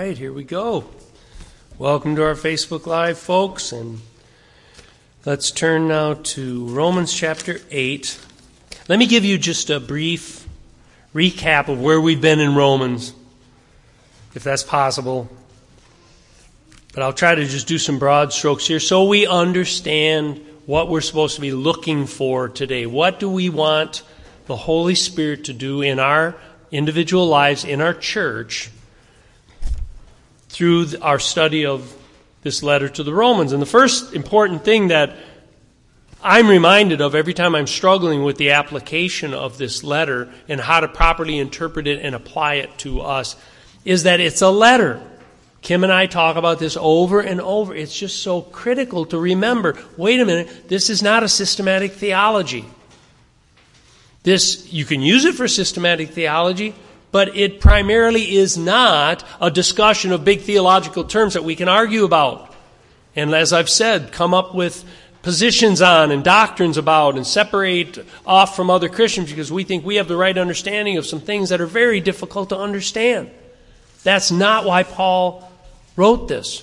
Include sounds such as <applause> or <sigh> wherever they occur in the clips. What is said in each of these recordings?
right, here we go. Welcome to our Facebook Live, folks, and let's turn now to Romans chapter 8. Let me give you just a brief recap of where we've been in Romans, if that's possible. But I'll try to just do some broad strokes here so we understand what we're supposed to be looking for today. What do we want the Holy Spirit to do in our individual lives, in our church? Through our study of this letter to the Romans. And the first important thing that I'm reminded of every time I'm struggling with the application of this letter and how to properly interpret it and apply it to us is that it's a letter. Kim and I talk about this over and over. It's just so critical to remember wait a minute, this is not a systematic theology. This, you can use it for systematic theology, but it primarily is not a discussion of big theological terms that we can argue about. And as I've said, come up with positions on and doctrines about and separate off from other Christians because we think we have the right understanding of some things that are very difficult to understand. That's not why Paul wrote this.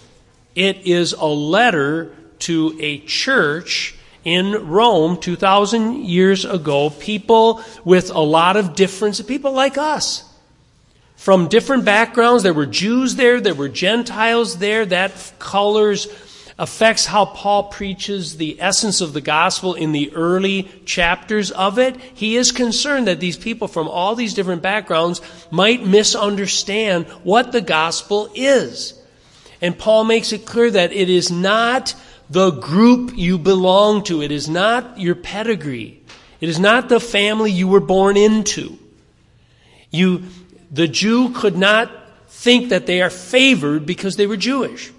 It is a letter to a church in Rome 2,000 years ago, people with a lot of difference, people like us from different backgrounds. There were Jews there, there were Gentiles there. That colors affects how Paul preaches the essence of the gospel in the early chapters of it. He is concerned that these people from all these different backgrounds might misunderstand what the gospel is. And Paul makes it clear that it is not the group you belong to. It is not your pedigree. It is not the family you were born into. You, the Jew could not think that they are favored because they were Jewish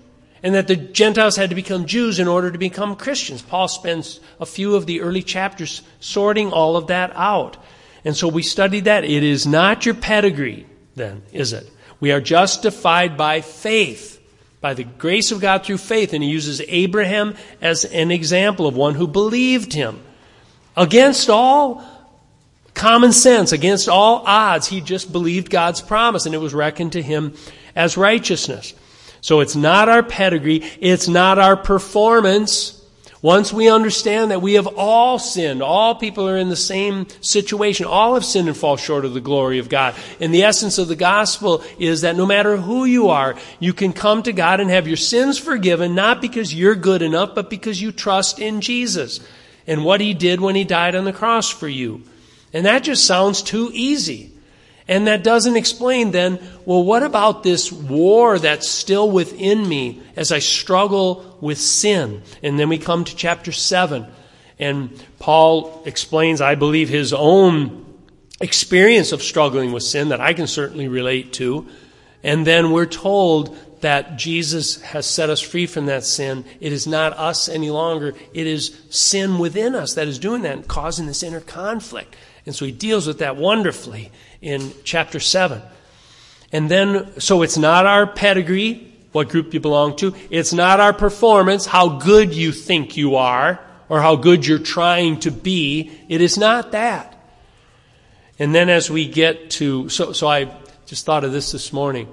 and that the Gentiles had to become Jews in order to become Christians. Paul spends a few of the early chapters sorting all of that out. And so we studied that. It is not your pedigree, then, is it? We are justified by faith, by the grace of God through faith. And he uses Abraham as an example of one who believed him. Against all common sense, against all odds, he just believed God's promise and it was reckoned to him as righteousness. So it's not our pedigree, it's not our performance. Once we understand that we have all sinned, all people are in the same situation, all have sinned and fall short of the glory of God. And the essence of the gospel is that no matter who you are, you can come to God and have your sins forgiven, not because you're good enough, but because you trust in Jesus and what He did when He died on the cross for you. And that just sounds too easy. And that doesn't explain then, well, what about this war that's still within me as I struggle with sin? And then we come to chapter 7. And Paul explains, I believe, his own experience of struggling with sin that I can certainly relate to. And then we're told that Jesus has set us free from that sin. It is not us any longer. It is sin within us that is doing that and causing this inner conflict. And so he deals with that wonderfully in chapter 7. And then, so it's not our pedigree, what group you belong to. It's not our performance, how good you think you are, or how good you're trying to be. It is not that. And then as we get to, so, so I just thought of this this morning.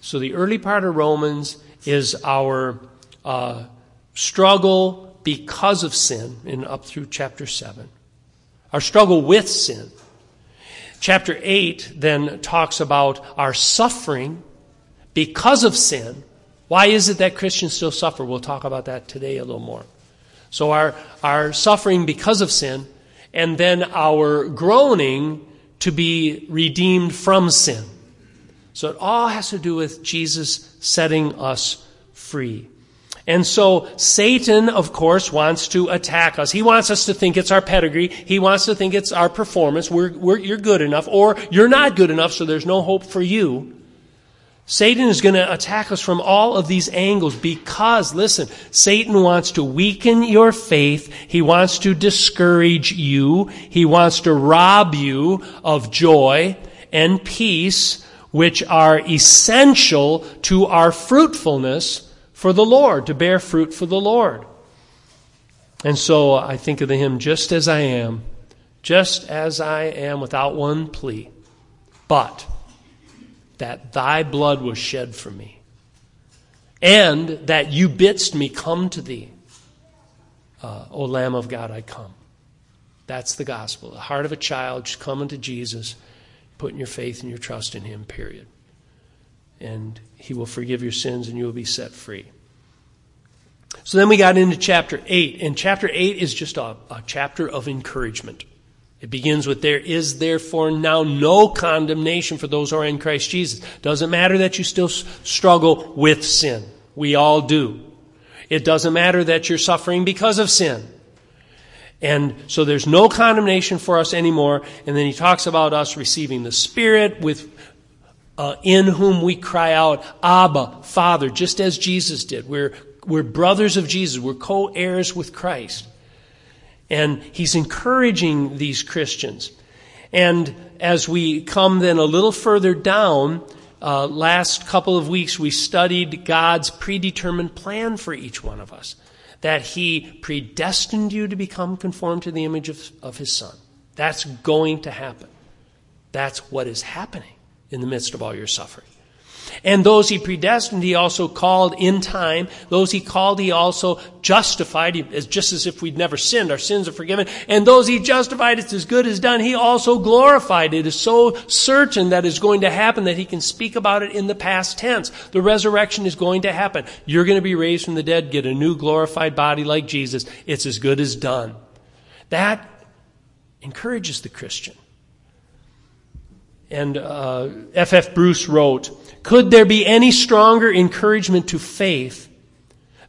So the early part of Romans is our uh, struggle because of sin, in up through chapter 7 our struggle with sin. Chapter 8 then talks about our suffering because of sin. Why is it that Christians still suffer? We'll talk about that today a little more. So, our, our suffering because of sin, and then our groaning to be redeemed from sin. So, it all has to do with Jesus setting us free. And so Satan, of course, wants to attack us. He wants us to think it's our pedigree. He wants to think it's our performance. We're, we're, you're good enough, or you're not good enough, so there's no hope for you. Satan is going to attack us from all of these angles because, listen, Satan wants to weaken your faith. He wants to discourage you. He wants to rob you of joy and peace, which are essential to our fruitfulness for the Lord, to bear fruit for the Lord. And so I think of the hymn, just as I am, just as I am without one plea, but that thy blood was shed for me. and that you bidst me come to thee. Uh, o Lamb of God, I come. That's the gospel. The heart of a child, just coming to Jesus, putting your faith and your trust in him, period. And he will forgive your sins and you will be set free. So then we got into chapter 8, and chapter 8 is just a, a chapter of encouragement. It begins with there is therefore now no condemnation for those who are in Christ Jesus. Doesn't matter that you still struggle with sin. We all do. It doesn't matter that you're suffering because of sin. And so there's no condemnation for us anymore. And then he talks about us receiving the Spirit with uh, in whom we cry out, Abba, Father, just as Jesus did. We're, we're brothers of Jesus. We're co-heirs with Christ. And he's encouraging these Christians. And as we come then a little further down, uh, last couple of weeks we studied God's predetermined plan for each one of us. That he predestined you to become conformed to the image of, of his son. That's going to happen. That's what is happening in the midst of all your suffering. And those he predestined, he also called in time. Those he called, he also justified, just as if we'd never sinned. Our sins are forgiven. And those he justified, it's as good as done. He also glorified. It is so certain that it's going to happen that he can speak about it in the past tense. The resurrection is going to happen. You're going to be raised from the dead, get a new glorified body like Jesus. It's as good as done. That encourages the Christian. And F.F. Uh, F. Bruce wrote, Could there be any stronger encouragement to faith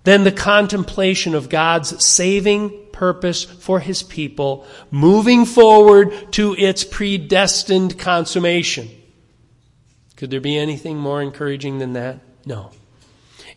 than the contemplation of God's saving purpose for his people moving forward to its predestined consummation? Could there be anything more encouraging than that? No.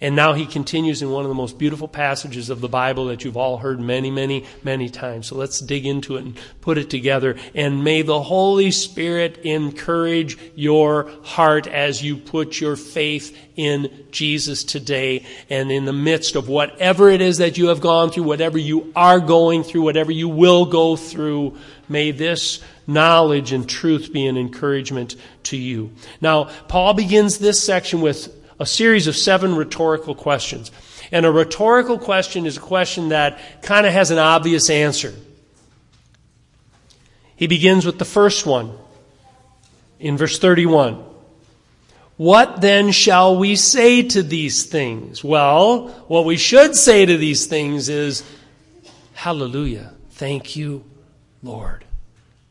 And now he continues in one of the most beautiful passages of the Bible that you've all heard many, many, many times. So let's dig into it and put it together. And may the Holy Spirit encourage your heart as you put your faith in Jesus today and in the midst of whatever it is that you have gone through, whatever you are going through, whatever you will go through. May this knowledge and truth be an encouragement to you. Now, Paul begins this section with a series of seven rhetorical questions. And a rhetorical question is a question that kind of has an obvious answer. He begins with the first one in verse 31. What then shall we say to these things? Well, what we should say to these things is, Hallelujah. Thank you, Lord,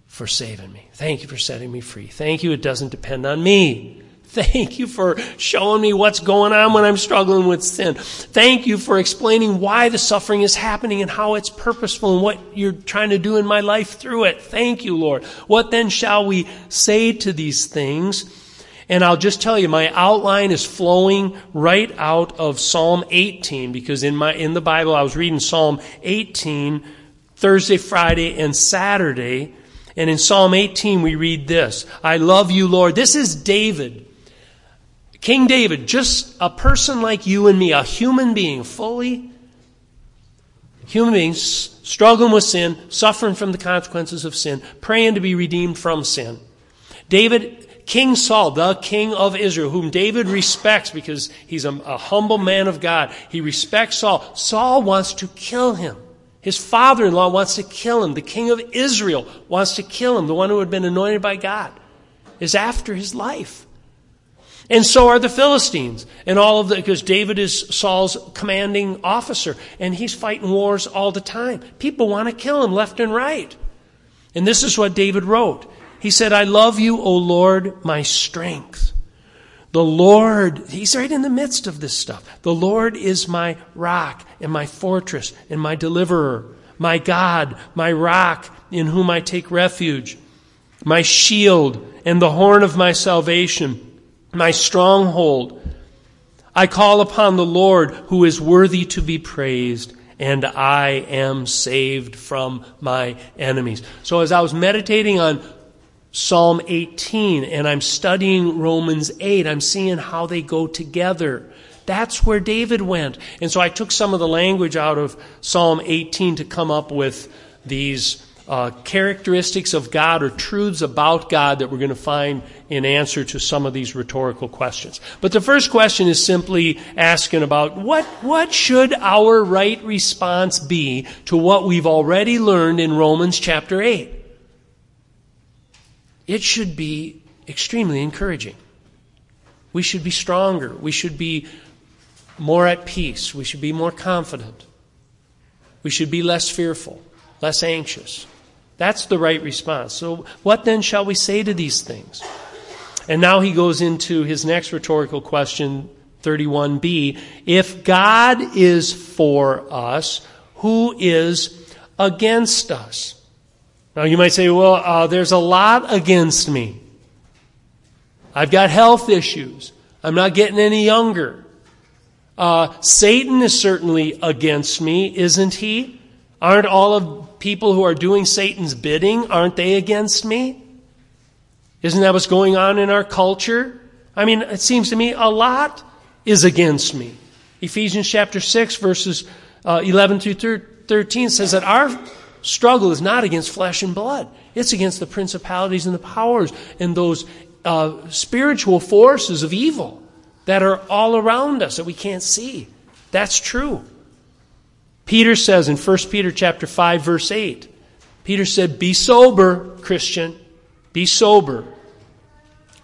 for saving me. Thank you for setting me free. Thank you, it doesn't depend on me. Thank you for showing me what's going on when I'm struggling with sin. Thank you for explaining why the suffering is happening and how it's purposeful and what you're trying to do in my life through it. Thank you, Lord. What then shall we say to these things? And I'll just tell you, my outline is flowing right out of Psalm 18 because in my, in the Bible I was reading Psalm 18 Thursday, Friday, and Saturday. And in Psalm 18 we read this. I love you, Lord. This is David King David, just a person like you and me, a human being, fully human beings struggling with sin, suffering from the consequences of sin, praying to be redeemed from sin. David, King Saul, the king of Israel, whom David respects because he's a, a humble man of God, he respects Saul. Saul wants to kill him. His father in law wants to kill him. The king of Israel wants to kill him. The one who had been anointed by God is after his life. And so are the Philistines. And all of the, because David is Saul's commanding officer, and he's fighting wars all the time. People want to kill him left and right. And this is what David wrote. He said, I love you, O Lord, my strength. The Lord, he's right in the midst of this stuff. The Lord is my rock and my fortress and my deliverer, my God, my rock in whom I take refuge, my shield and the horn of my salvation my stronghold. I call upon the Lord who is worthy to be praised, and I am saved from my enemies. So as I was meditating on Psalm 18 and I'm studying Romans 8, I'm seeing how they go together. That's where David went. And so I took some of the language out of Psalm 18 to come up with these uh, characteristics of God or truths about God that we're going to find in answer to some of these rhetorical questions. But the first question is simply asking about what, what should our right response be to what we've already learned in Romans chapter 8? It should be extremely encouraging. We should be stronger. We should be more at peace. We should be more confident. We should be less fearful, less anxious. That's the right response. So, what then shall we say to these things? And now he goes into his next rhetorical question, 31b. If God is for us, who is against us? Now, you might say, well, uh, there's a lot against me. I've got health issues. I'm not getting any younger. Uh, Satan is certainly against me, isn't he? Aren't all of people who are doing Satan's bidding, aren't they against me? Isn't that what's going on in our culture? I mean, it seems to me a lot is against me. Ephesians chapter 6, verses uh, 11 through 13 says that our struggle is not against flesh and blood. It's against the principalities and the powers and those uh, spiritual forces of evil that are all around us that we can't see. That's true. Peter says in 1 Peter chapter 5 verse 8, Peter said, "Be sober, Christian. Be sober.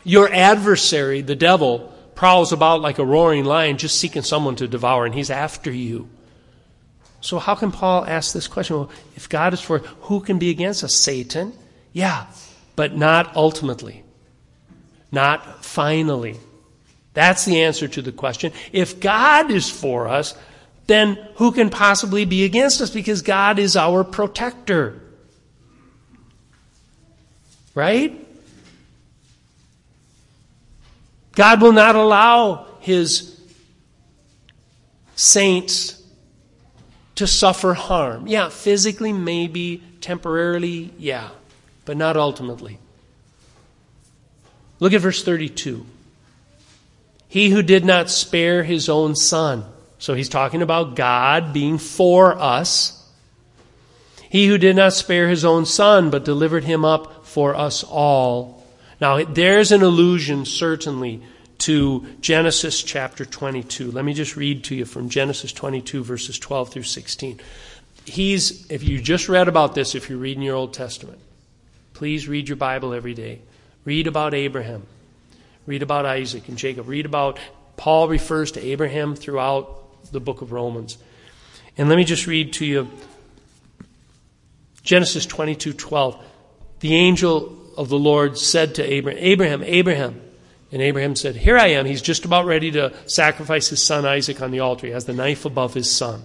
Your adversary, the devil, prowls about like a roaring lion just seeking someone to devour and he's after you." So how can Paul ask this question? Well, if God is for who can be against us? Satan? Yeah, but not ultimately. Not finally. That's the answer to the question. If God is for us, then who can possibly be against us? Because God is our protector. Right? God will not allow his saints to suffer harm. Yeah, physically, maybe, temporarily, yeah, but not ultimately. Look at verse 32. He who did not spare his own son. So he's talking about God being for us. He who did not spare his own son, but delivered him up for us all. Now, there's an allusion, certainly, to Genesis chapter 22. Let me just read to you from Genesis 22, verses 12 through 16. He's, if you just read about this, if you're reading your Old Testament, please read your Bible every day. Read about Abraham. Read about Isaac and Jacob. Read about, Paul refers to Abraham throughout the book of Romans. And let me just read to you Genesis 22 12. The angel of the Lord said to Abraham, Abraham, Abraham. And Abraham said, Here I am. He's just about ready to sacrifice his son Isaac on the altar. He has the knife above his son.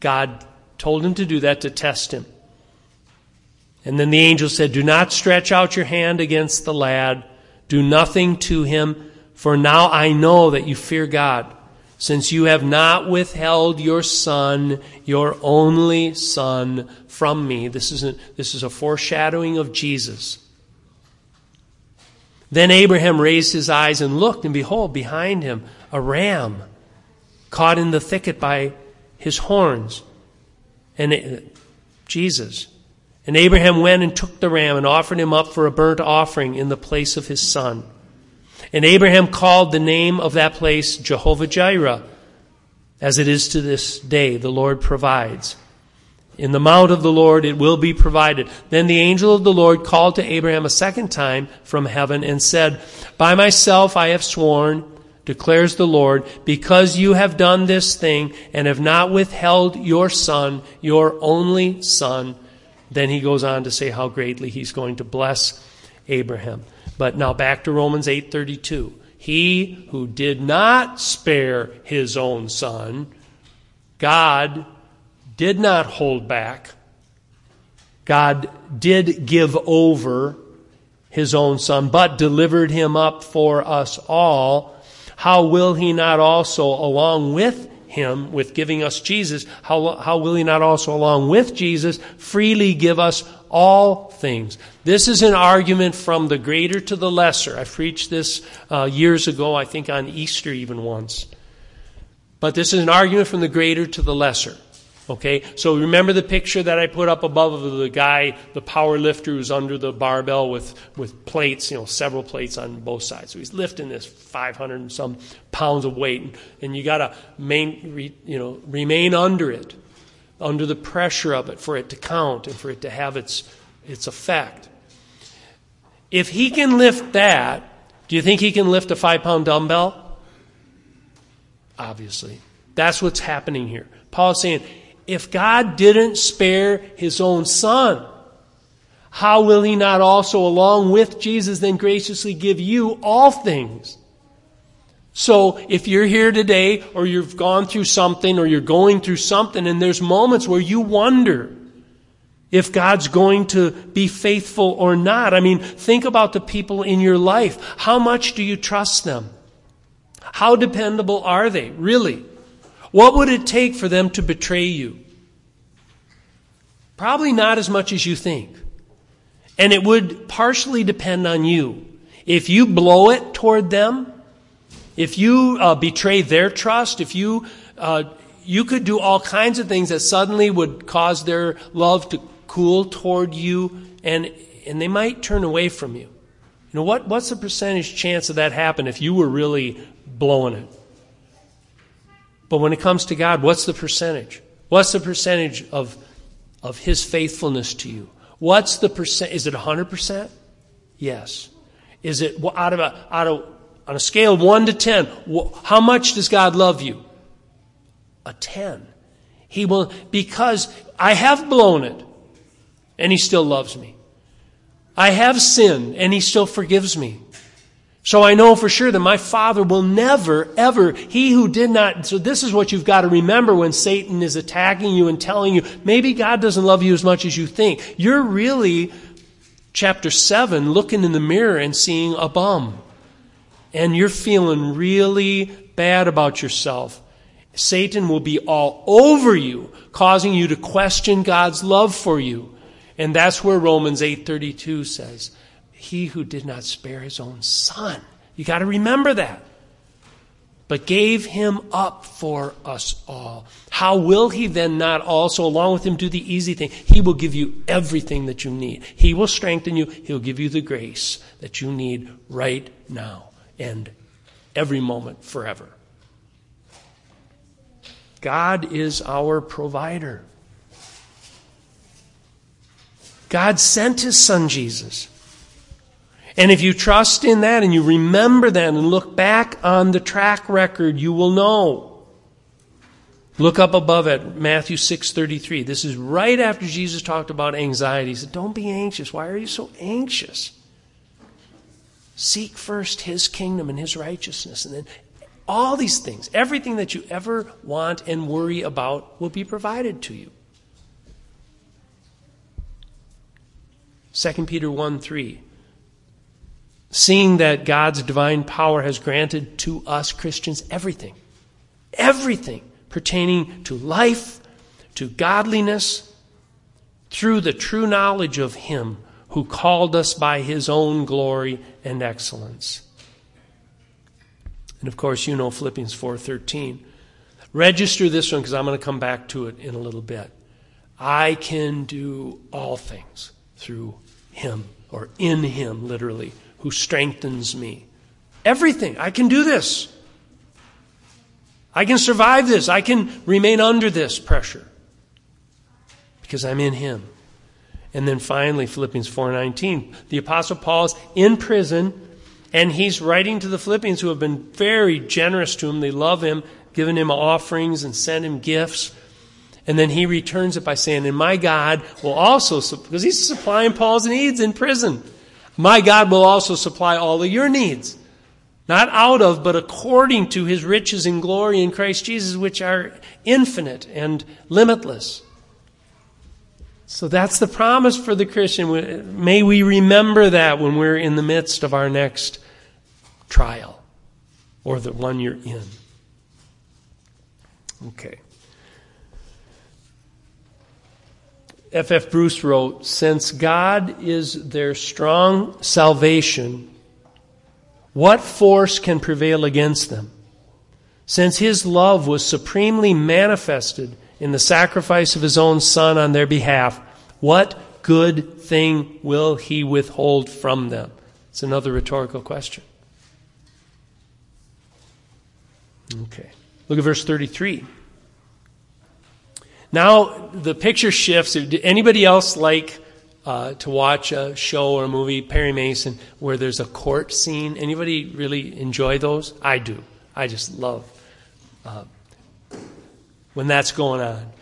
God told him to do that to test him. And then the angel said, Do not stretch out your hand against the lad. Do nothing to him, for now I know that you fear God, since you have not withheld your son, your only son, from me. This is a, this is a foreshadowing of Jesus. Then Abraham raised his eyes and looked, and behold, behind him a ram caught in the thicket by his horns. And it, Jesus. And Abraham went and took the ram and offered him up for a burnt offering in the place of his son. And Abraham called the name of that place Jehovah Jireh, as it is to this day. The Lord provides. In the mount of the Lord it will be provided. Then the angel of the Lord called to Abraham a second time from heaven and said, By myself I have sworn, declares the Lord, because you have done this thing and have not withheld your son, your only son, then he goes on to say how greatly he's going to bless Abraham. But now back to Romans 8:32. He who did not spare his own son, God did not hold back. God did give over his own son, but delivered him up for us all. How will he not also, along with him with giving us Jesus, how, how will he not also, along with Jesus, freely give us all things? This is an argument from the greater to the lesser. I preached this uh, years ago, I think on Easter even once. But this is an argument from the greater to the lesser. Okay, so remember the picture that I put up above of the guy, the power lifter who's under the barbell with, with plates, you know, several plates on both sides. So he's lifting this 500 and some pounds of weight, and, and you got to you know, remain under it, under the pressure of it for it to count and for it to have its, its effect. If he can lift that, do you think he can lift a five pound dumbbell? Obviously. That's what's happening here. Paul's saying, if God didn't spare his own son, how will he not also, along with Jesus, then graciously give you all things? So if you're here today, or you've gone through something, or you're going through something, and there's moments where you wonder if God's going to be faithful or not. I mean, think about the people in your life. How much do you trust them? How dependable are they, really? What would it take for them to betray you? Probably not as much as you think. And it would partially depend on you. If you blow it toward them, if you uh, betray their trust, if you, uh, you could do all kinds of things that suddenly would cause their love to cool toward you, and, and they might turn away from you. You know, what, what's the percentage chance of that happen if you were really blowing it? But when it comes to God, what's the percentage? What's the percentage of, of His faithfulness to you? What's the percent? Is it 100%? Yes. Is it out of a, out of, on a scale of 1 to 10, how much does God love you? A 10. He will, because I have blown it, and He still loves me. I have sinned, and He still forgives me. So I know for sure that my Father will never, ever, he who did not, so this is what you've got to remember when Satan is attacking you and telling you, maybe God doesn't love you as much as you think. You're really, chapter 7, looking in the mirror and seeing a bum. And you're feeling really bad about yourself. Satan will be all over you, causing you to question God's love for you. And that's where Romans 8:32 says, he who did not spare his own son. You got to remember that. But gave him up for us all. How will he then not also, along with him, do the easy thing? He will give you everything that you need. He will strengthen you. He'll give you the grace that you need right now and every moment forever. God is our provider. God sent his son Jesus and if you trust in that and you remember that and look back on the track record, you will know. Look up above at Matthew 6:33. This is right after Jesus talked about anxiety. He said, "Don't be anxious. Why are you so anxious? Seek first his kingdom and his righteousness, and then all these things, everything that you ever want and worry about will be provided to you." 2 Peter 1 3 seeing that God's divine power has granted to us Christians everything, everything pertaining to life, to godliness, through the true knowledge of Him who called us by His own glory and excellence. And of course, you know Philippians 4:13. Register this one because I'm going to come back to it in a little bit. I can do all things through him or in him literally who strengthens me. Everything. I can do this. I can survive this. I can remain under this pressure because I'm in him. And then finally Philippians 4:19. The apostle Paul's in prison and he's writing to the Philippians who have been very generous to him. They love him, giving him offerings and sent him gifts. And then he returns it by saying, And my God will also, because he's supplying Paul's needs in prison. My God will also supply all of your needs. Not out of, but according to his riches and glory in Christ Jesus, which are infinite and limitless. So that's the promise for the Christian. May we remember that when we're in the midst of our next trial or the one you're in. Okay. F. F. Bruce wrote, Since God is their strong salvation, what force can prevail against them? Since His love was supremely manifested in the sacrifice of his own Son on their behalf, what good thing will he withhold from them? It's another rhetorical question. Okay. Look at verse 33. Now the picture shifts. Did Anybody else like uh, to watch a show or a movie, Perry Mason, where there's a court scene? Anybody really enjoy those? I do. I just love uh, when that's going on.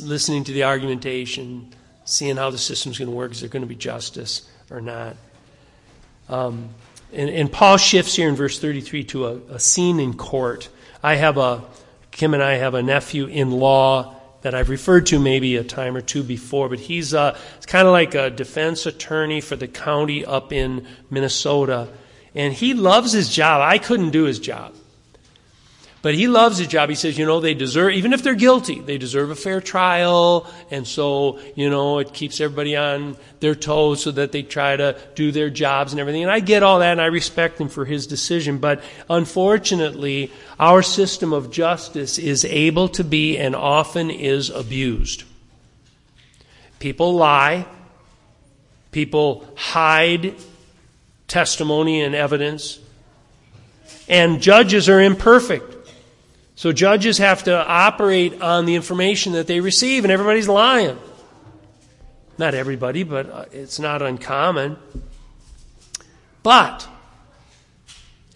Listening to the argumentation, seeing how the system's going to work. Is there going to be justice or not? Um, and, and, Paul shifts here in verse 33 to a, a scene in court. I have a, Kim and I have a nephew in law that I've referred to maybe a time or two before, but he's uh, kind of like a defense attorney for the county up in Minnesota. And he loves his job. I couldn't do his job. But he loves his job. He says, you know, they deserve, even if they're guilty, they deserve a fair trial. And so, you know, it keeps everybody on their toes so that they try to do their jobs and everything. And I get all that and I respect him for his decision. But unfortunately, our system of justice is able to be and often is abused. People lie. People hide testimony and evidence. And judges are imperfect. So judges have to operate on the information that they receive, and everybody's lying. Not everybody, but uh, it's not uncommon. But,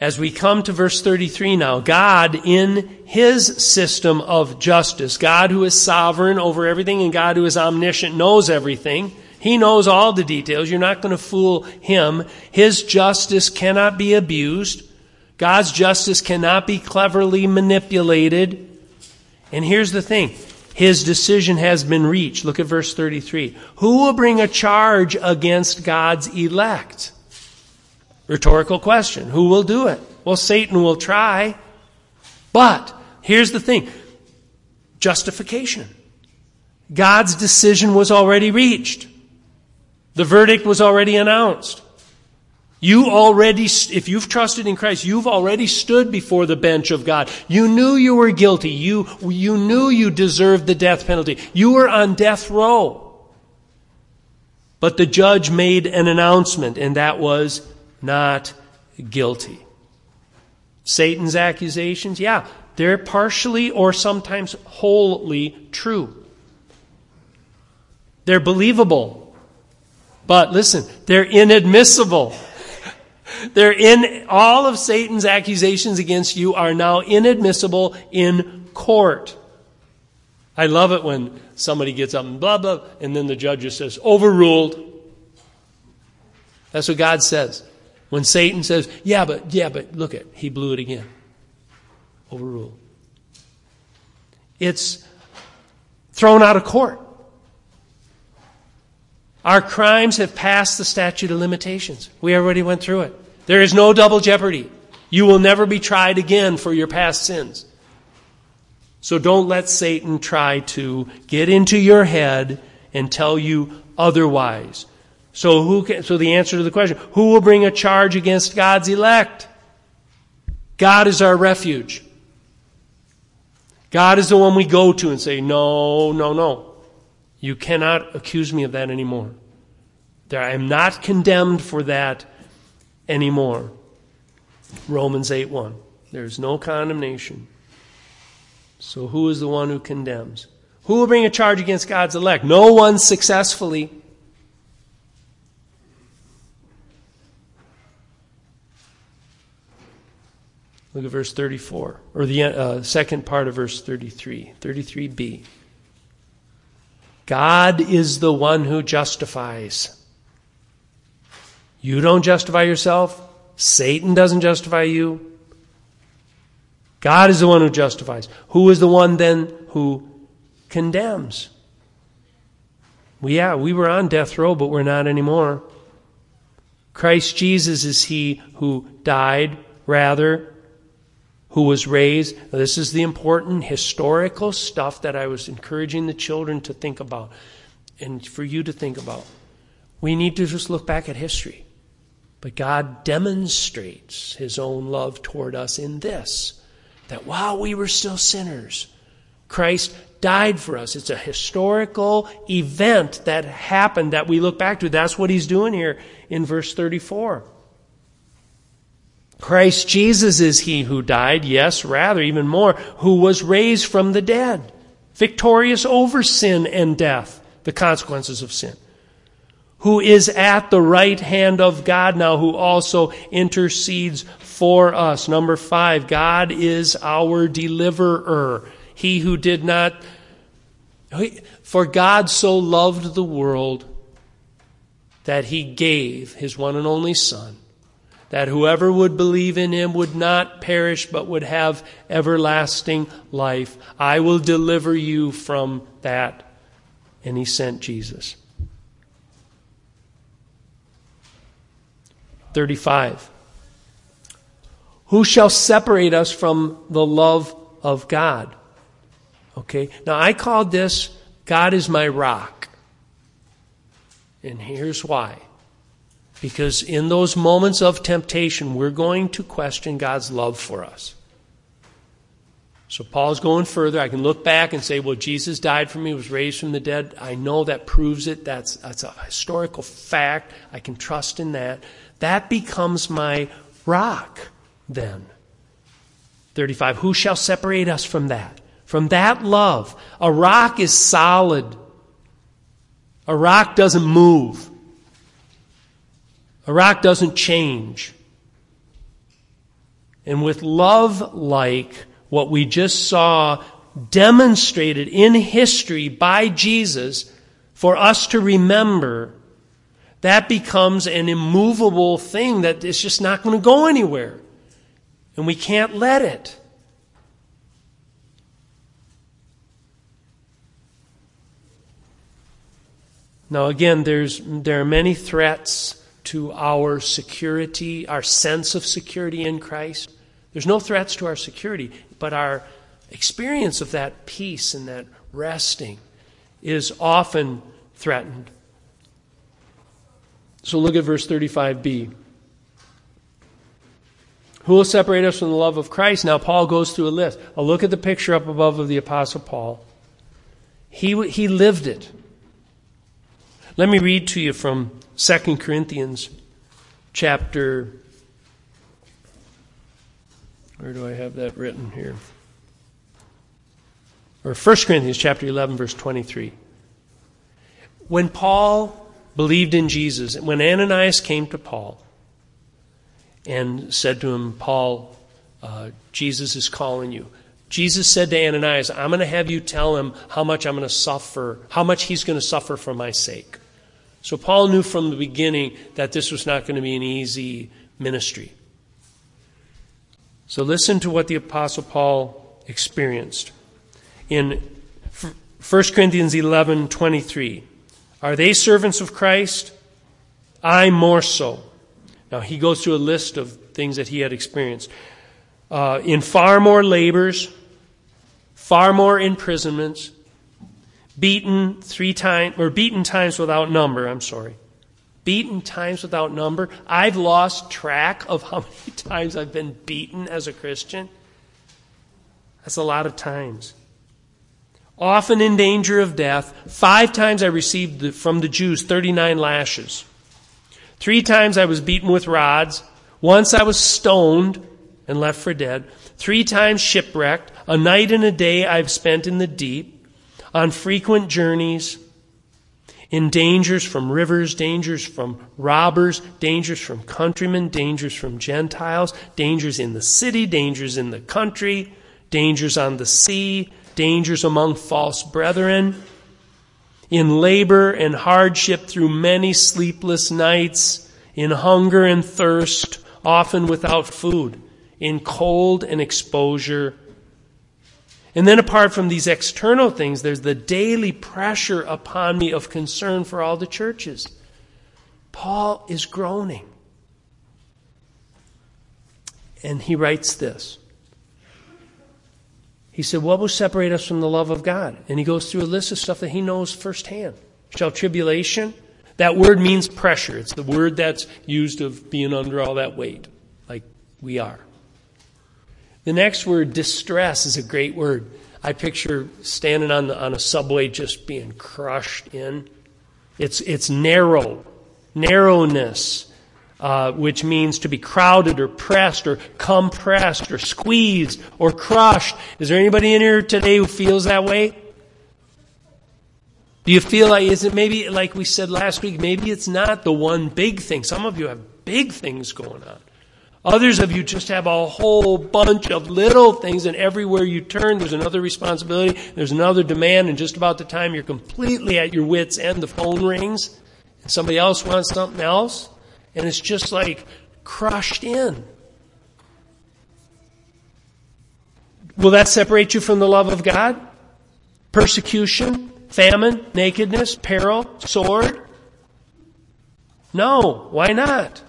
as we come to verse 33 now, God in His system of justice, God who is sovereign over everything and God who is omniscient knows everything. He knows all the details. You're not going to fool Him. His justice cannot be abused. God's justice cannot be cleverly manipulated. And here's the thing His decision has been reached. Look at verse 33. Who will bring a charge against God's elect? Rhetorical question. Who will do it? Well, Satan will try. But here's the thing justification. God's decision was already reached. The verdict was already announced. You already, if you've trusted in Christ, you've already stood before the bench of God. You knew you were guilty. You, you knew you deserved the death penalty. You were on death row. But the judge made an announcement, and that was not guilty. Satan's accusations, yeah, they're partially or sometimes wholly true. They're believable. But listen, they're inadmissible. They're in, all of Satan's accusations against you are now inadmissible in court. I love it when somebody gets up and blah, blah, and then the judge just says, overruled. That's what God says. When Satan says, yeah, but, yeah, but look at, he blew it again. Overruled. It's thrown out of court. Our crimes have passed the statute of limitations. We already went through it. There is no double jeopardy. You will never be tried again for your past sins. So don't let Satan try to get into your head and tell you otherwise. So who can, so the answer to the question, who will bring a charge against God's elect? God is our refuge. God is the one we go to and say, no, no, no. You cannot accuse me of that anymore. There, I am not condemned for that anymore. Romans 8 1. There's no condemnation. So who is the one who condemns? Who will bring a charge against God's elect? No one successfully. Look at verse 34, or the uh, second part of verse 33, 33b. God is the one who justifies. You don't justify yourself. Satan doesn't justify you. God is the one who justifies. Who is the one then who condemns? Well, yeah, we were on death row, but we're not anymore. Christ Jesus is he who died, rather, who was raised. Now, this is the important historical stuff that I was encouraging the children to think about and for you to think about. We need to just look back at history. But God demonstrates his own love toward us in this that while we were still sinners, Christ died for us. It's a historical event that happened that we look back to. That's what he's doing here in verse 34. Christ Jesus is he who died, yes, rather, even more, who was raised from the dead, victorious over sin and death, the consequences of sin who is at the right hand of God now, who also intercedes for us. Number five, God is our deliverer. He who did not, for God so loved the world that he gave his one and only Son, that whoever would believe in him would not perish but would have everlasting life. I will deliver you from that. And he sent Jesus. 35. Who shall separate us from the love of God? Okay, now I called this God is my rock. And here's why. Because in those moments of temptation, we're going to question God's love for us. So Paul's going further. I can look back and say, well, Jesus died for me, was raised from the dead. I know that proves it. That's, that's a historical fact. I can trust in that. That becomes my rock then. 35. Who shall separate us from that? From that love. A rock is solid. A rock doesn't move. A rock doesn't change. And with love like what we just saw demonstrated in history by Jesus for us to remember, that becomes an immovable thing that is just not going to go anywhere. And we can't let it. Now, again, there's, there are many threats to our security, our sense of security in Christ. There's no threats to our security, but our experience of that peace and that resting is often threatened. So look at verse 35b. Who will separate us from the love of Christ? Now, Paul goes through a list. I'll look at the picture up above of the Apostle Paul. He, he lived it. Let me read to you from 2 Corinthians chapter. Where do I have that written here? Or 1 Corinthians chapter 11, verse 23. When Paul believed in Jesus. When Ananias came to Paul and said to him, Paul, uh, Jesus is calling you. Jesus said to Ananias, I'm going to have you tell him how much I'm going to suffer, how much he's going to suffer for my sake. So Paul knew from the beginning that this was not going to be an easy ministry. So listen to what the Apostle Paul experienced. In 1 Corinthians 11 23, are they servants of Christ? I more so. Now, he goes through a list of things that he had experienced. Uh, in far more labors, far more imprisonments, beaten three times, or beaten times without number, I'm sorry. Beaten times without number. I've lost track of how <laughs> many times I've been beaten as a Christian. That's a lot of times often in danger of death. Five times I received from the Jews 39 lashes. Three times I was beaten with rods. Once I was stoned and left for dead. Three times shipwrecked. A night and a day I've spent in the deep. On frequent journeys. In dangers from rivers, dangers from robbers, dangers from countrymen, dangers from Gentiles, dangers in the city, dangers in the country, dangers on the sea, dangers among false brethren, in labor and hardship through many sleepless nights, in hunger and thirst, often without food, in cold and exposure. And then, apart from these external things, there's the daily pressure upon me of concern for all the churches. Paul is groaning. And he writes this he said, What will separate us from the love of God? And he goes through a list of stuff that he knows firsthand. Shall tribulation? That word means pressure. It's the word that's used of being under all that weight, like we are. The next word, distress, is a great word. I picture standing on, the, on a subway just being crushed in. It's, it's narrow, narrowness, uh, which means to be crowded or pressed or compressed or squeezed or crushed. Is there anybody in here today who feels that way? Do you feel like, is it maybe, like we said last week, maybe it's not the one big thing. Some of you have big things going on. Others of you just have a whole bunch of little things, and everywhere you turn, there's another responsibility, there's another demand, and just about the time you're completely at your wits' end, the phone rings, and somebody else wants something else, and it's just like crushed in. Will that separate you from the love of God? Persecution? Famine, nakedness, peril, sword? No. Why not?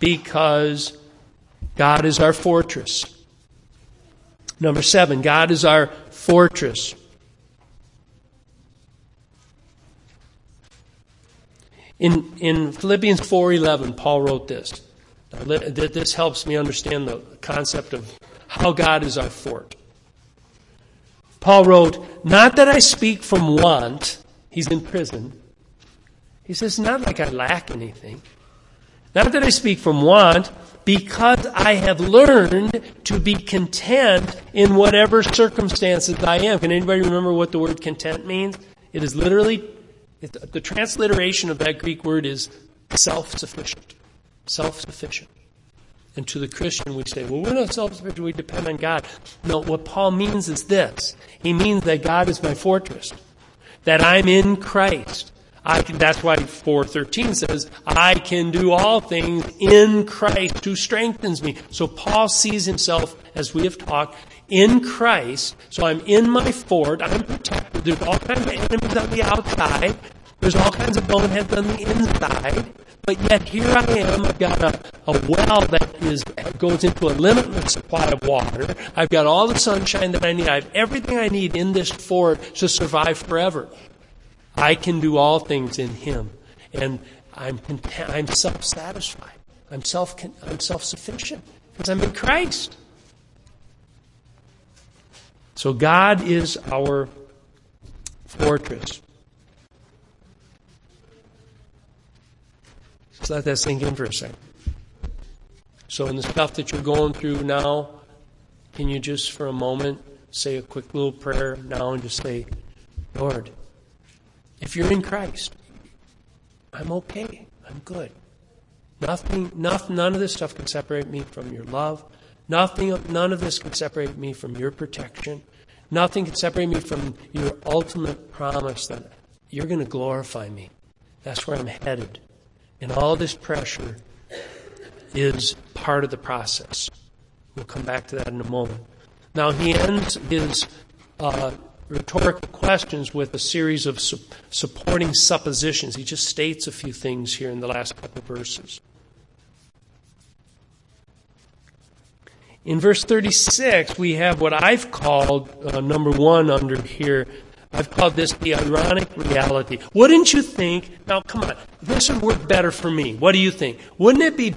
Because God is our fortress. Number seven, God is our fortress. In, in Philippians 4.11, Paul wrote this. This helps me understand the concept of how God is our fort. Paul wrote, Not that I speak from want. He's in prison. He says, Not like I lack anything. Not that I speak from want, because I have learned to be content in whatever circumstances I am. Can anybody remember what the word content means? It is literally, it, the transliteration of that Greek word is self sufficient. Self sufficient. And to the Christian, we say, well, we're not self sufficient, we depend on God. No, what Paul means is this He means that God is my fortress, that I'm in Christ. I can, that's why 413 says, I can do all things in Christ who strengthens me. So Paul sees himself, as we have talked, in Christ. So I'm in my fort, I'm protected. There's all kinds of enemies on the outside. There's all kinds of boneheads on the inside. But yet here I am. I've got a, a well that is goes into a limitless supply of water. I've got all the sunshine that I need. I have everything I need in this fort to survive forever. I can do all things in Him, and I'm content, I'm self-satisfied. I'm self I'm self-sufficient because I'm in Christ. So God is our fortress. Just let that sink in for a second. So, in the stuff that you're going through now, can you just for a moment say a quick little prayer now and just say, Lord, if you're in Christ, I'm okay. I'm good. Nothing, nothing, none of this stuff can separate me from your love. Nothing, none of this can separate me from your protection. Nothing can separate me from your ultimate promise that you're going to glorify me. That's where I'm headed. And all this pressure is part of the process. We'll come back to that in a moment. Now, he ends his uh, rhetorical questions with a series of su- supporting suppositions. He just states a few things here in the last couple of verses. In verse 36, we have what I've called uh, number one under here I've called this the ironic reality. Wouldn't you think, now come on, this would work better for me. What do you think? Wouldn't it be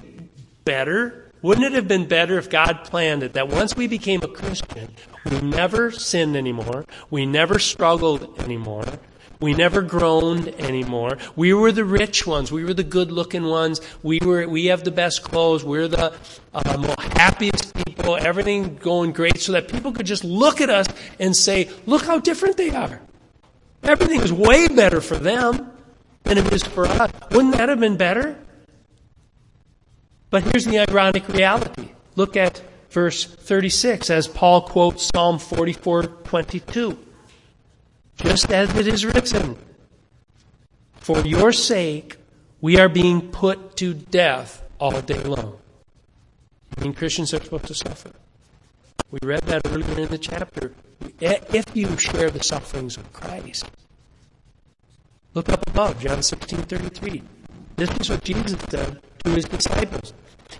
better? Wouldn't it have been better if God planned it that once we became a Christian, we never sinned anymore, we never struggled anymore, we never groaned anymore. We were the rich ones. We were the good looking ones. We were, we have the best clothes. We're the uh, happiest people. Everything going great so that people could just look at us and say, look how different they are. Everything is way better for them than it is for us. Wouldn't that have been better? But here's the ironic reality. Look at verse 36 as Paul quotes Psalm 44:22 just as it is written, For your sake we are being put to death all day long. I mean, Christians are supposed to suffer. We read that earlier in the chapter. If you share the sufferings of Christ, look up above, John 16:33. This is what Jesus said to his disciples.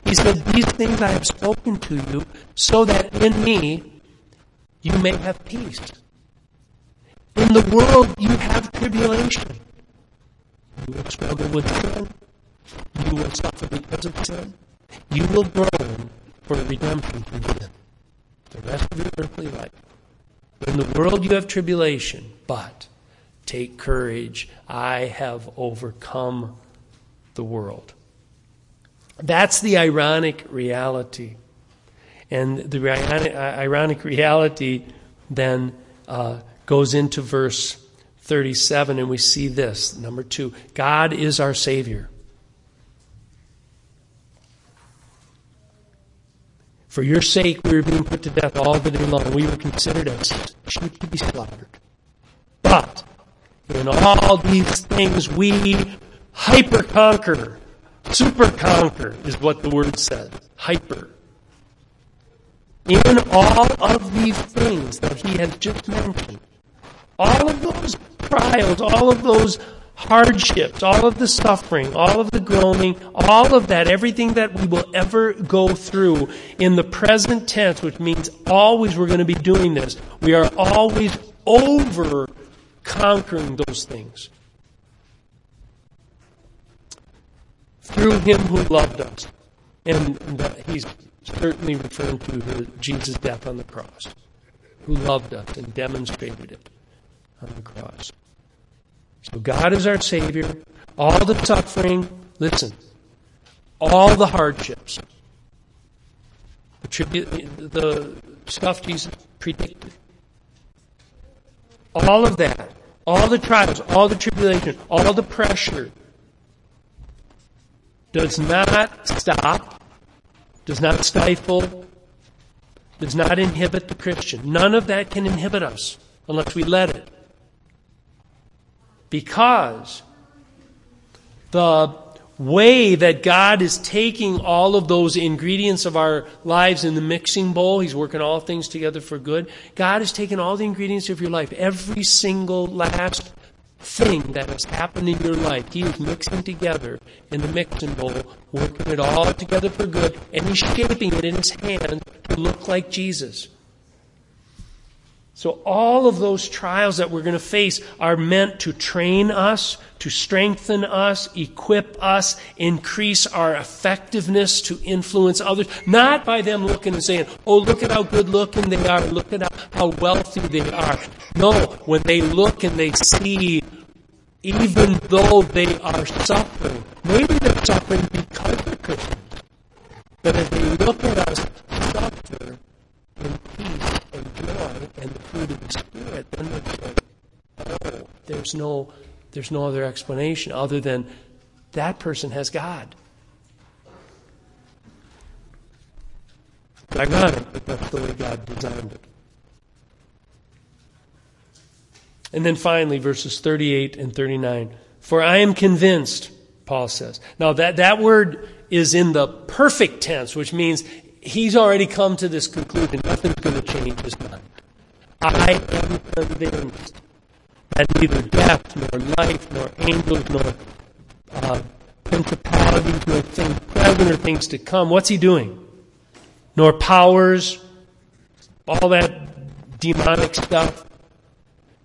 He said, These things I have spoken to you, so that in me you may have peace. In the world, you have tribulation. You will struggle with sin. You will suffer because of sin. You will groan for redemption from sin. The rest of your earthly life. In the world you have tribulation, but take courage. I have overcome the world. That's the ironic reality. And the ironic reality then uh, goes into verse 37, and we see this. Number two God is our Savior. For your sake, we were being put to death all the day long. We were considered as sheep to be slaughtered. But in all these things, we hyper conquer. Super conquer is what the word says. Hyper. In all of these things that he has just mentioned, all of those trials, all of those hardships, all of the suffering, all of the groaning, all of that, everything that we will ever go through in the present tense, which means always we're going to be doing this. We are always over conquering those things. Through him who loved us. And he's certainly referring to Jesus' death on the cross, who loved us and demonstrated it on the cross. So God is our Savior. All the suffering, listen, all the hardships, the, stuff Jesus predicted, all of that, all the trials, all the tribulation, all the pressure does not stop, does not stifle, does not inhibit the Christian. None of that can inhibit us unless we let it. Because the way that God is taking all of those ingredients of our lives in the mixing bowl, He's working all things together for good. God has taken all the ingredients of your life, every single last thing that has happened in your life, He is mixing together in the mixing bowl, working it all together for good, and He's shaping it in His hand to look like Jesus. So, all of those trials that we're going to face are meant to train us, to strengthen us, equip us, increase our effectiveness to influence others. Not by them looking and saying, oh, look at how good looking they are, look at how wealthy they are. No, when they look and they see, even though they are suffering, maybe they're suffering because they're Christians, but if they look at us suffer in peace, and joy and the fruit of the Spirit, then oh, there's no, there's no other explanation other than that person has God. Ironic, but that's the way God designed it. And then finally, verses 38 and 39. For I am convinced, Paul says. Now, that, that word is in the perfect tense, which means he's already come to this conclusion. Nothing's going to change his mind. I am convinced that neither death, nor life, nor angels, nor uh, principalities, nor things present or things to come. What's he doing? Nor powers, all that demonic stuff.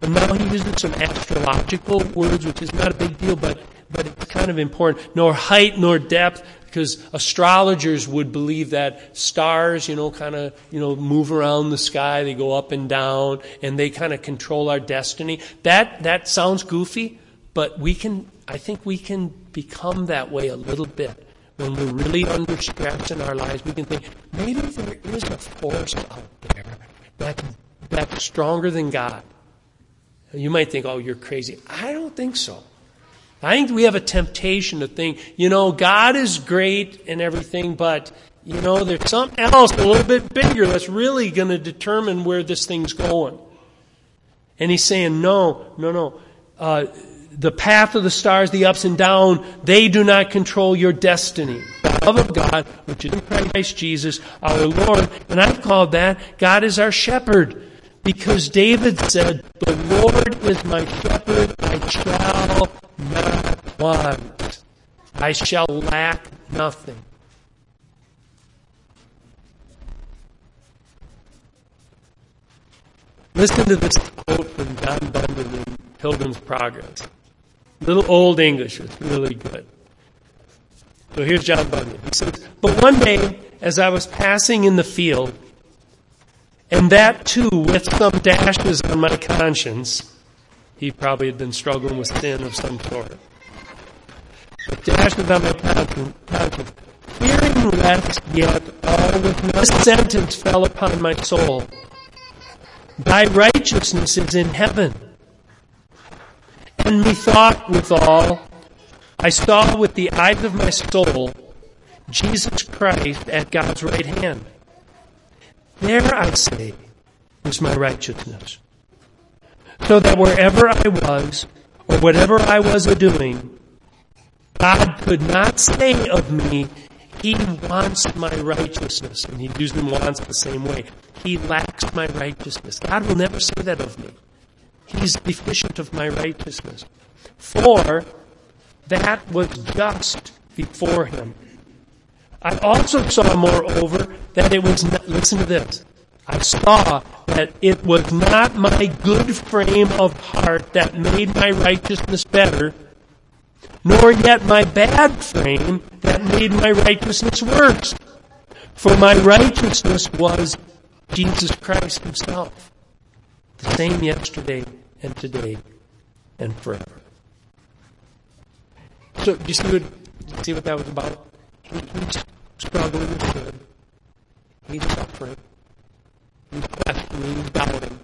And now he uses some astrological words, which is not a big deal, but, but it's kind of important. Nor height, nor depth, because astrologers would believe that stars, you know, kind of, you know, move around the sky, they go up and down, and they kind of control our destiny. That, that sounds goofy, but we can, I think we can become that way a little bit. When we're really under stress in our lives, we can think, maybe there is a force out there that's, that's stronger than God. You might think, oh, you're crazy. I don't think so. I think we have a temptation to think, you know, God is great and everything, but, you know, there's something else a little bit bigger that's really going to determine where this thing's going. And he's saying, no, no, no. Uh, the path of the stars, the ups and downs, they do not control your destiny. The love of God, which is in Christ Jesus, our Lord, and I've called that God is our shepherd. Because David said, The Lord is my shepherd, I shall not want. I shall lack nothing. Listen to this quote from John Bunyan in Pilgrim's Progress. Little old English, it's really good. So here's John Bunyan. He says, But one day, as I was passing in the field, And that too with some dashes on my conscience. He probably had been struggling with sin of some sort. But dashes on my conscience. Fearing lest yet all with no sentence fell upon my soul. Thy righteousness is in heaven. And methought withal, I saw with the eyes of my soul Jesus Christ at God's right hand. There, I say, is my righteousness. So that wherever I was, or whatever I was doing, God could not say of me, He wants my righteousness. And He them wants the same way. He lacks my righteousness. God will never say that of me. He's deficient of my righteousness. For that was just before Him. I also saw, moreover, that it was not, listen to this. I saw that it was not my good frame of heart that made my righteousness better, nor yet my bad frame that made my righteousness worse. For my righteousness was Jesus Christ Himself, the same yesterday and today and forever. So, do you see what, see what that was about? He's struggling with sin. He's suffering. He's questioning. He's doubting.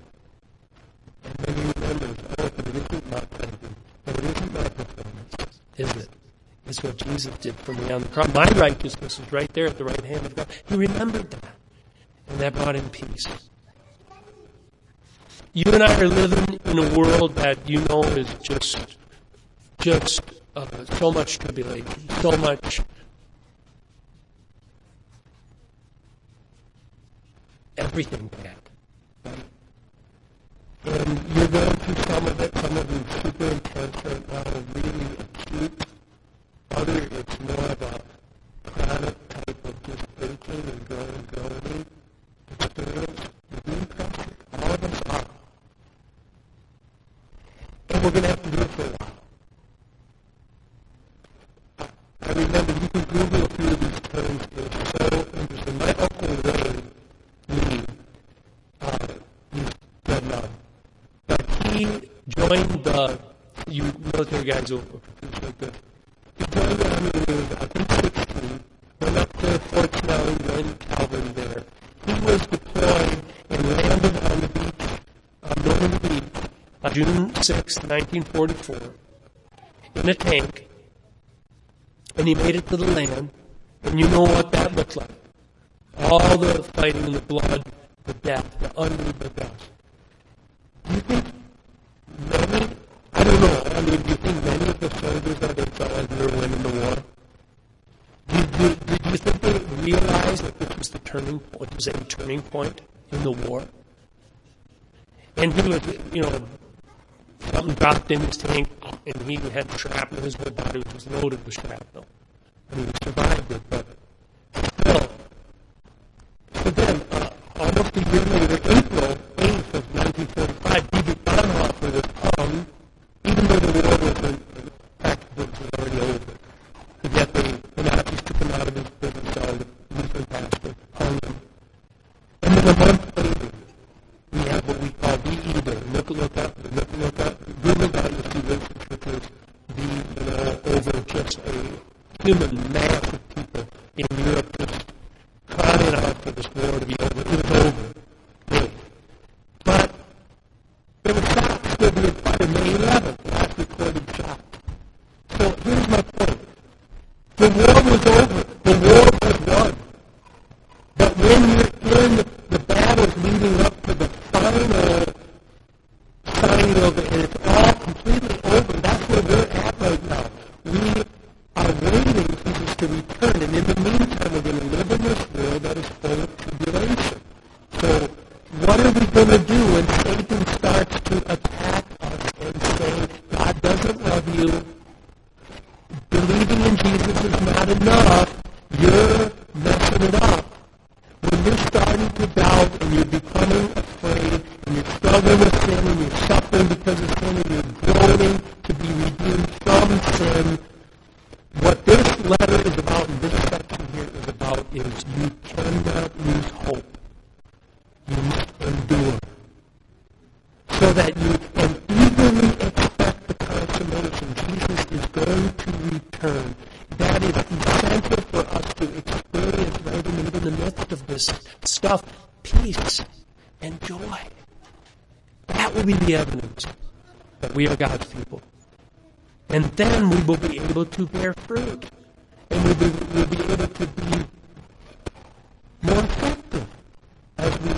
And then he remembers, oh, but it isn't my thinking. No, it isn't my performance, is it? It's what Jesus did for me on the cross. My righteousness is right there at the right hand of God. He remembered that. And that brought him peace. You and I are living in a world that you know is just, just uh, so much tribulation, so much everything bad. And um, you're going through some of it, some of it super intense right now, really acute. Other, it's more of a chronic type of just thinking and going, going experience. You're being pressured. All of us are. And we're going to have to do it for a while. I remember you can Google a few of these terms. They're so interesting. My uncle Ray Lee, uh, he's dead now, but he joined the you military guys the army when he I think 16, went up to Fort Snelling, joined Calvin there. He was deployed and landed on the beach, on Normandy Beach, on June 6, 1944, in a tank and he made it to the land, and you know what that looked like. All the fighting, the blood, the death, the unbelievable death. Do you think don't know, I mean, do you think many of the soldiers that they were winning the war? Did, did, did you think they realized that this was the turning point, was a turning point in the war? And he was, you know, something dropped in his tank, and he had shrapnel in his whole body, was loaded with shrapnel. And he survived it, but still. So then, uh, almost a year later, April 8th of 1945, Dietrich Bonhoeffer was hung, the evidence that we are God's people. And then we will be able to bear fruit. And we'll be, we'll be able to be more effective as we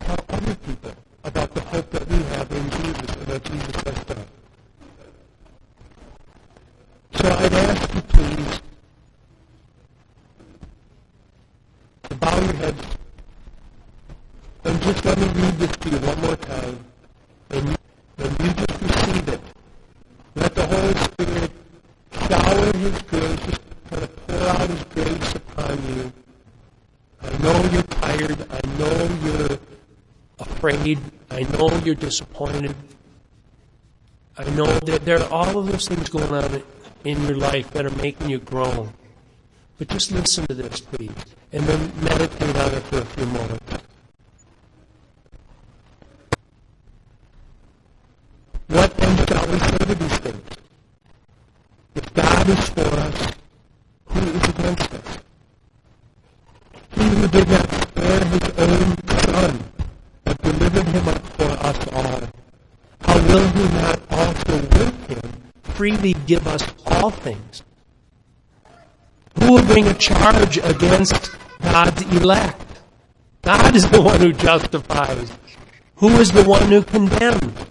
tell other people about the hope that we have in Jesus and what Jesus has done. So I'd ask you please to bow your heads and just let me read this to you one more time. And, and you just receive it. Let the Holy Spirit shower His grace, just kind of pour out His grace upon you. I know you're tired. I know you're afraid. I know you're disappointed. I know that there are all of those things going on in your life that are making you groan. But just listen to this, please, and then meditate on it for a few moments. What then shall we say to these things? If God is for us, who is against us? He who did not spare his own son, but delivered him up for us all, will he not also with him freely give us all things? Who will bring a charge against God's elect? God is the one who justifies. Who is the one who condemns?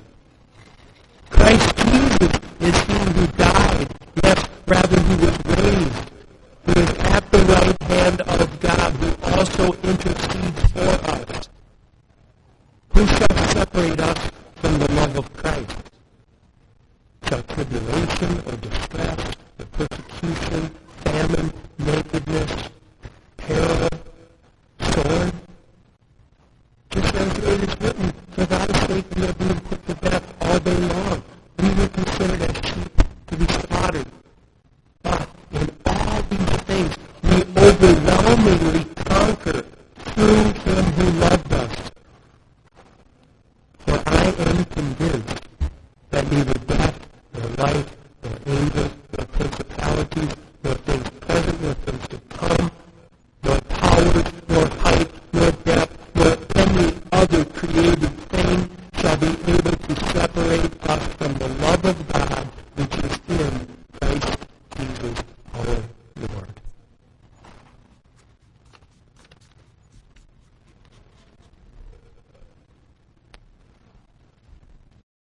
Christ Jesus is he who died, yes, rather who was raised, who is at the right hand of God, who also intercedes for us. Who shall separate us from the love of Christ? Shall tribulation or distress, or persecution, famine, nakedness,